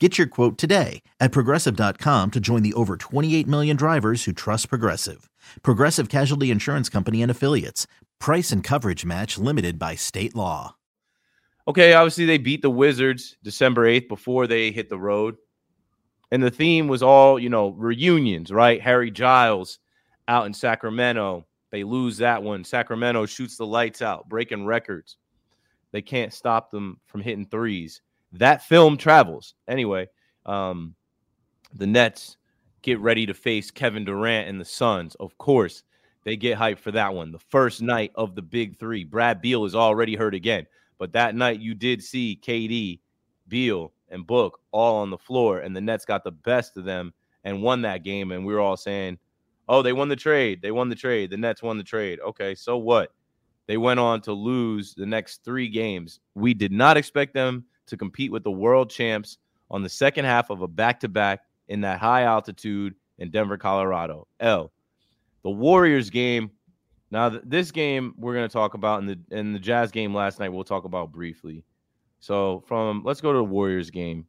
Get your quote today at progressive.com to join the over 28 million drivers who trust Progressive. Progressive Casualty Insurance Company and Affiliates. Price and coverage match limited by state law. Okay, obviously they beat the Wizards December 8th before they hit the road. And the theme was all, you know, reunions, right? Harry Giles out in Sacramento. They lose that one. Sacramento shoots the lights out, breaking records. They can't stop them from hitting threes that film travels. Anyway, um, the Nets get ready to face Kevin Durant and the Suns. Of course, they get hyped for that one. The first night of the big three. Brad Beal is already hurt again. But that night you did see KD, Beal, and Book all on the floor, and the Nets got the best of them and won that game. And we were all saying, Oh, they won the trade. They won the trade. The Nets won the trade. Okay, so what? They went on to lose the next three games. We did not expect them to compete with the world champs on the second half of a back to back in that high altitude in Denver, Colorado. L. The Warriors game. Now, this game we're going to talk about in the in the Jazz game last night. We'll talk about briefly. So, from let's go to the Warriors game.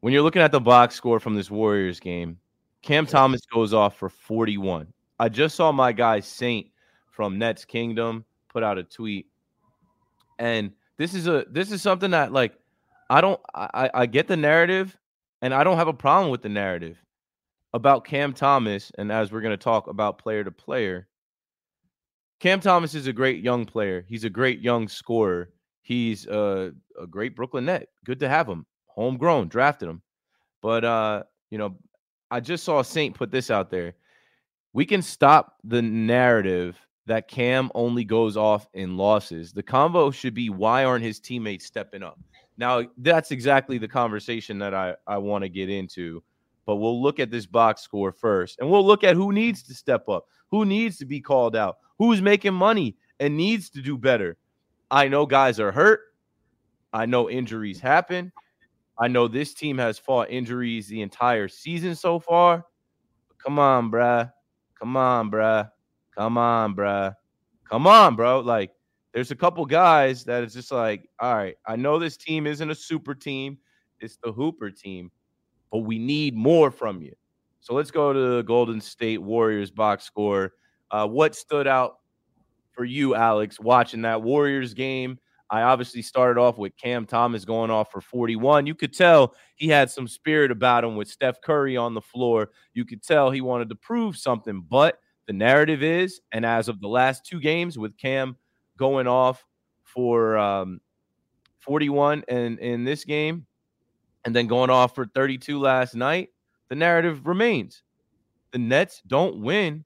When you're looking at the box score from this Warriors game, Cam Thomas goes off for 41. I just saw my guy Saint from Nets Kingdom put out a tweet, and this is a this is something that like I don't I, I get the narrative and I don't have a problem with the narrative about Cam Thomas. And as we're going to talk about player to player, Cam Thomas is a great young player. He's a great young scorer. He's a, a great Brooklyn net. Good to have him. Homegrown, drafted him. But uh, you know, I just saw Saint put this out there. We can stop the narrative that Cam only goes off in losses. The convo should be why aren't his teammates stepping up? Now, that's exactly the conversation that I, I want to get into. But we'll look at this box score first and we'll look at who needs to step up, who needs to be called out, who's making money and needs to do better. I know guys are hurt. I know injuries happen. I know this team has fought injuries the entire season so far. Come on, bruh. Come on, bruh. Come on, bruh. Come on, bro. Like, there's a couple guys that is just like, all right, I know this team isn't a super team, it's the Hooper team, but we need more from you. So let's go to the Golden State Warriors box score. Uh, what stood out for you, Alex, watching that Warriors game? I obviously started off with Cam Thomas going off for 41. You could tell he had some spirit about him with Steph Curry on the floor. You could tell he wanted to prove something, but the narrative is, and as of the last two games with Cam going off for um, 41 and in this game, and then going off for 32 last night, the narrative remains. The Nets don't win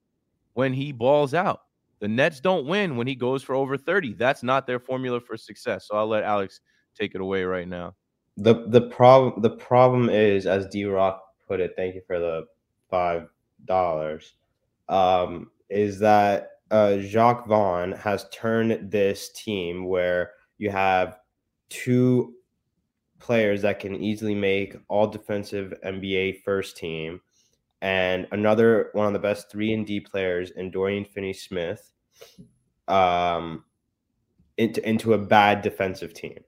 when he balls out. The Nets don't win when he goes for over 30. That's not their formula for success. So I'll let Alex take it away right now. The the problem the problem is, as D Rock put it, thank you for the five dollars um, is that uh, Jacque Vaughn has turned this team where you have two players that can easily make all defensive NBA first team and another one of the best 3 and D players in Dorian Finney-Smith um into into a bad defensive team.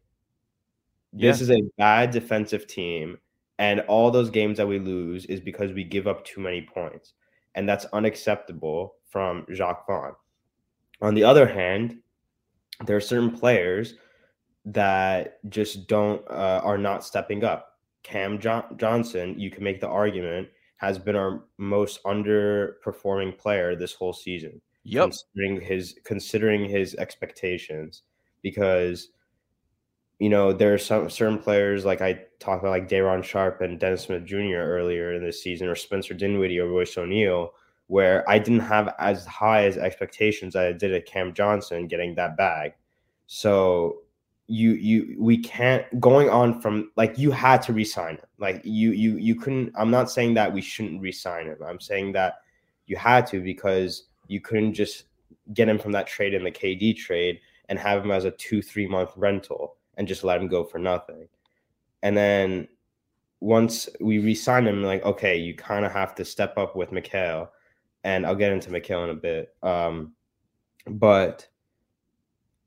This yeah. is a bad defensive team and all those games that we lose is because we give up too many points and that's unacceptable from Jacque Vaughn. On the other hand, there are certain players that just don't uh, are not stepping up. Cam jo- Johnson, you can make the argument, has been our most underperforming player this whole season. Yep. Considering his considering his expectations, because you know there are some certain players like I talked about, like Day'Ron Sharpe and Dennis Smith Jr. earlier in this season, or Spencer Dinwiddie or Royce O'Neale, where I didn't have as high as expectations I did at Cam Johnson getting that bag. So you you we can't going on from like you had to resign him. Like you you you couldn't. I'm not saying that we shouldn't resign him. I'm saying that you had to because you couldn't just get him from that trade in the KD trade and have him as a two three month rental and just let him go for nothing. And then once we resign him, like okay, you kind of have to step up with Mikal, and I'll get into Mikal in a bit. Um, but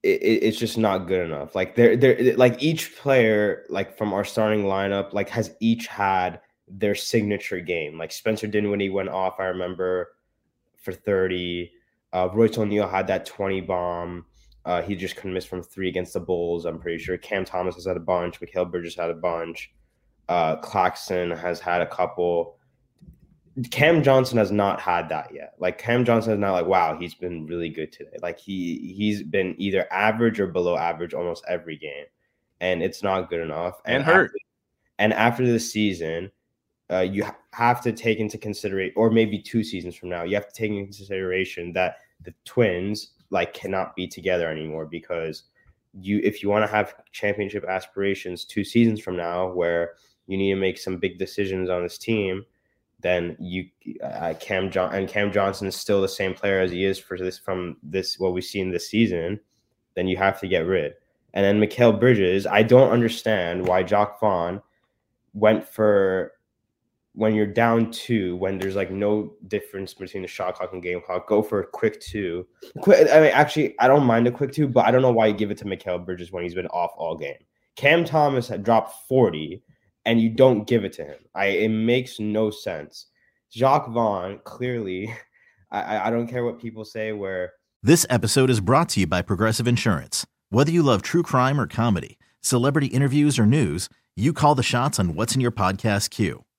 it, it's just not good enough. Like they're they're like each player, like from our starting lineup, like has each had their signature game. Like Spencer Dinwiddie went off, I remember, for 30. Uh, Royce O'Neale had that 20 bomb. Uh, he just couldn't miss from three against the Bulls, I'm pretty sure. Cam Thomas has had a bunch. Mikal Bridges had a bunch. Uh, Claxton has had a couple. Cam Johnson has not had that yet. Like Cam Johnson is not like, wow, he's been really good today. Like he he's been either average or below average almost every game, and it's not good enough. And, and hurt. After, and after this season, uh, you have to take into consideration, or maybe two seasons from now, you have to take into consideration that the Twins like cannot be together anymore because you, if you want to have championship aspirations two seasons from now, where you need to make some big decisions on this team then you uh, Cam John and Cam Johnson is still the same player as he is for this from this what we've seen this season, then you have to get rid. And then Mikal Bridges, I don't understand why Jacque Vaughn went for when you're down two, when there's like no difference between the shot clock and game clock, go for a quick two. Quick, I mean, actually, I don't mind a quick two, but I don't know why you give it to Mikal Bridges when he's been off all game. Cam Thomas had dropped 40 and you don't give it to him. I it makes no sense. Jacque Vaughn clearly, I, I don't care what people say. Where this episode is brought to you by Progressive Insurance. Whether you love true crime or comedy, celebrity interviews or news, you call the shots on what's in your podcast queue.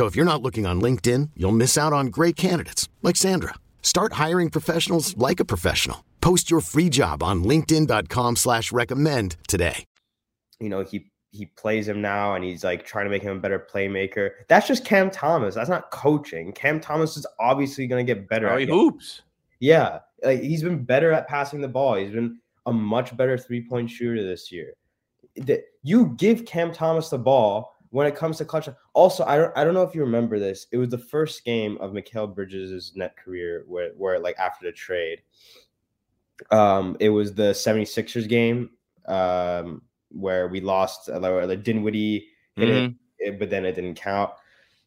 So if you're not looking on LinkedIn, you'll miss out on great candidates like Sandra. Start hiring professionals like a professional. Post your free job on LinkedIn.com slash recommend today. You know, he he plays him now and he's like trying to make him a better playmaker. That's just Cam Thomas. That's not coaching. Cam Thomas is obviously gonna get better. Oh, he hoops. Yeah. Like he's been better at passing the ball. He's been a much better three-point shooter this year. That You give Cam Thomas the ball when it comes to clutch. Also, I don't I don't know if you remember this. It was the first game of Mikal Bridges' net career where where like after the trade. Um, it was the 76ers game um, where we lost uh, like Dinwiddie hit mm-hmm. it, but then it didn't count.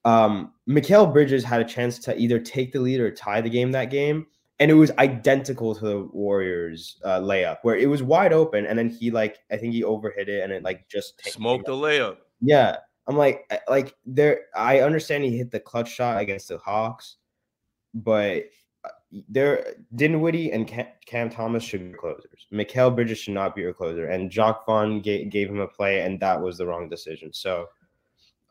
Um, Mikal Bridges had a chance to either take the lead or tie the game that game, and it was identical to the Warriors uh, layup where it was wide open, and then he like I think he overhit it and it like just smoked the layup. Yeah, I'm like, like there. I understand he hit the clutch shot against the Hawks, but uh, there Dinwiddie and Cam, Thomas should be closers. Mikal Bridges should not be your closer, and Jacque Vaughn gave, gave him a play, and that was the wrong decision. So,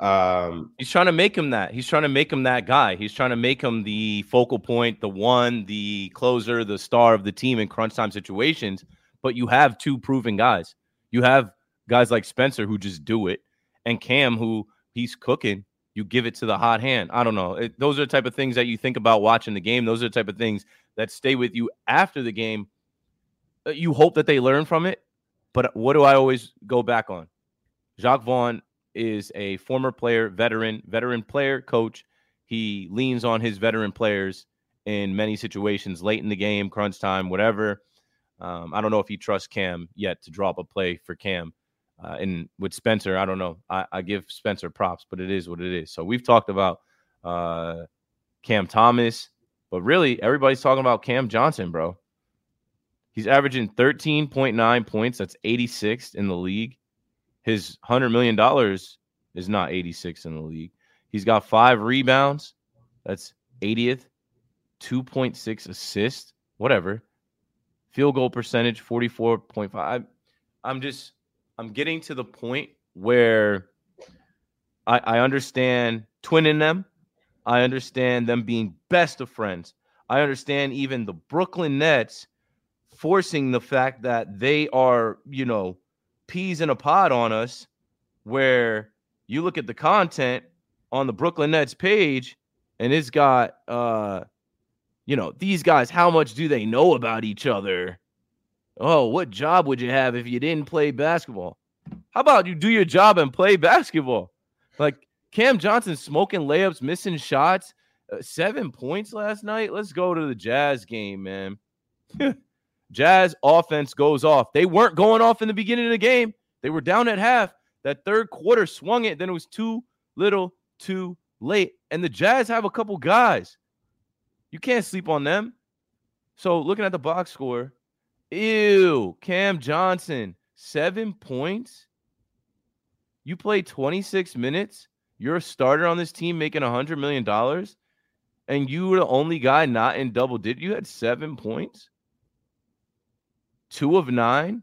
um, he's trying to make him that. He's trying to make him that guy. He's trying to make him the focal point, the one, the closer, the star of the team in crunch time situations. But you have two proven guys. You have guys like Spencer who just do it, and Cam who he's cooking you give it to the hot hand. I don't know. It, those are the type of things that you think about watching the game. Those are the type of things that stay with you after the game. Uh, you hope that they learn from it. But what do I always go back on? Jacque Vaughn is a former player, veteran, veteran player, coach. He leans on his veteran players in many situations, late in the game, crunch time, whatever. Um, I don't know if he trusts Cam yet to drop a play for Cam. Uh, and with Spencer, I don't know. I, I, give Spencer props, but it is what it is. So we've talked about uh, Cam Thomas, but really everybody's talking about Cam Johnson, bro. He's averaging 13.9 points. That's 86th in the league. His $100 million is not 86 in the league. He's got five rebounds. That's 80th. 2.6 assists, whatever. Field goal percentage, 44.5. I'm just I'm getting to the point where I, I understand twinning them. I understand them being best of friends. I understand even the Brooklyn Nets forcing the fact that they are, you know, peas in a pod on us, where you look at the content on the Brooklyn Nets page and it's got uh you know, these guys, how much do they know about each other? Oh, what job would you have if you didn't play basketball? How about you do your job and play basketball? Like Cam Johnson smoking layups, missing shots, uh, seven points last night. Let's go to the Jazz game, man. Jazz offense goes off. They weren't going off in the beginning of the game. They were down at half. That third quarter swung it. Then it was too little, too late. And the Jazz have a couple guys. You can't sleep on them. So looking at the box score, Ew, Cam Johnson, seven points. You played 26 minutes. You're a starter on this team making $100 million. And you were the only guy not in double Did You had seven points, two of nine,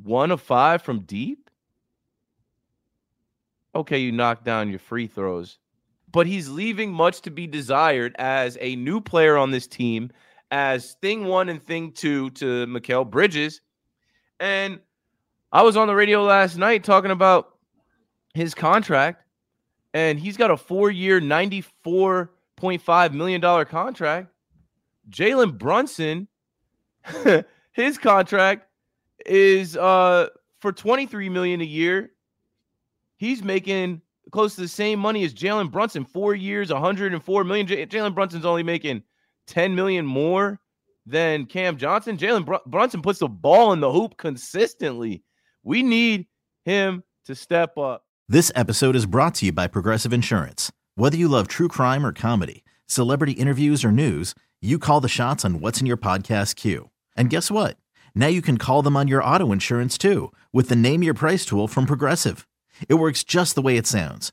one of five from deep. Okay, you knocked down your free throws, but he's leaving much to be desired as a new player on this team as thing one and thing two to Mikal Bridges. And I was on the radio last night talking about his contract, and he's got a four year, $94.5 million contract. Jalen Brunson, his contract is uh for 23 million a year. He's making close to the same money as Jalen Brunson, four years, 104 million. Jalen Brunson's only making 10 million more than Cam Johnson. Jalen Br- Brunson puts the ball in the hoop consistently. We need him to step up. This episode is brought to you by Progressive Insurance. Whether you love true crime or comedy, celebrity interviews or news, you call the shots on what's in your podcast queue. And guess what? Now you can call them on your auto insurance too with the Name Your Price tool from Progressive. It works just the way it sounds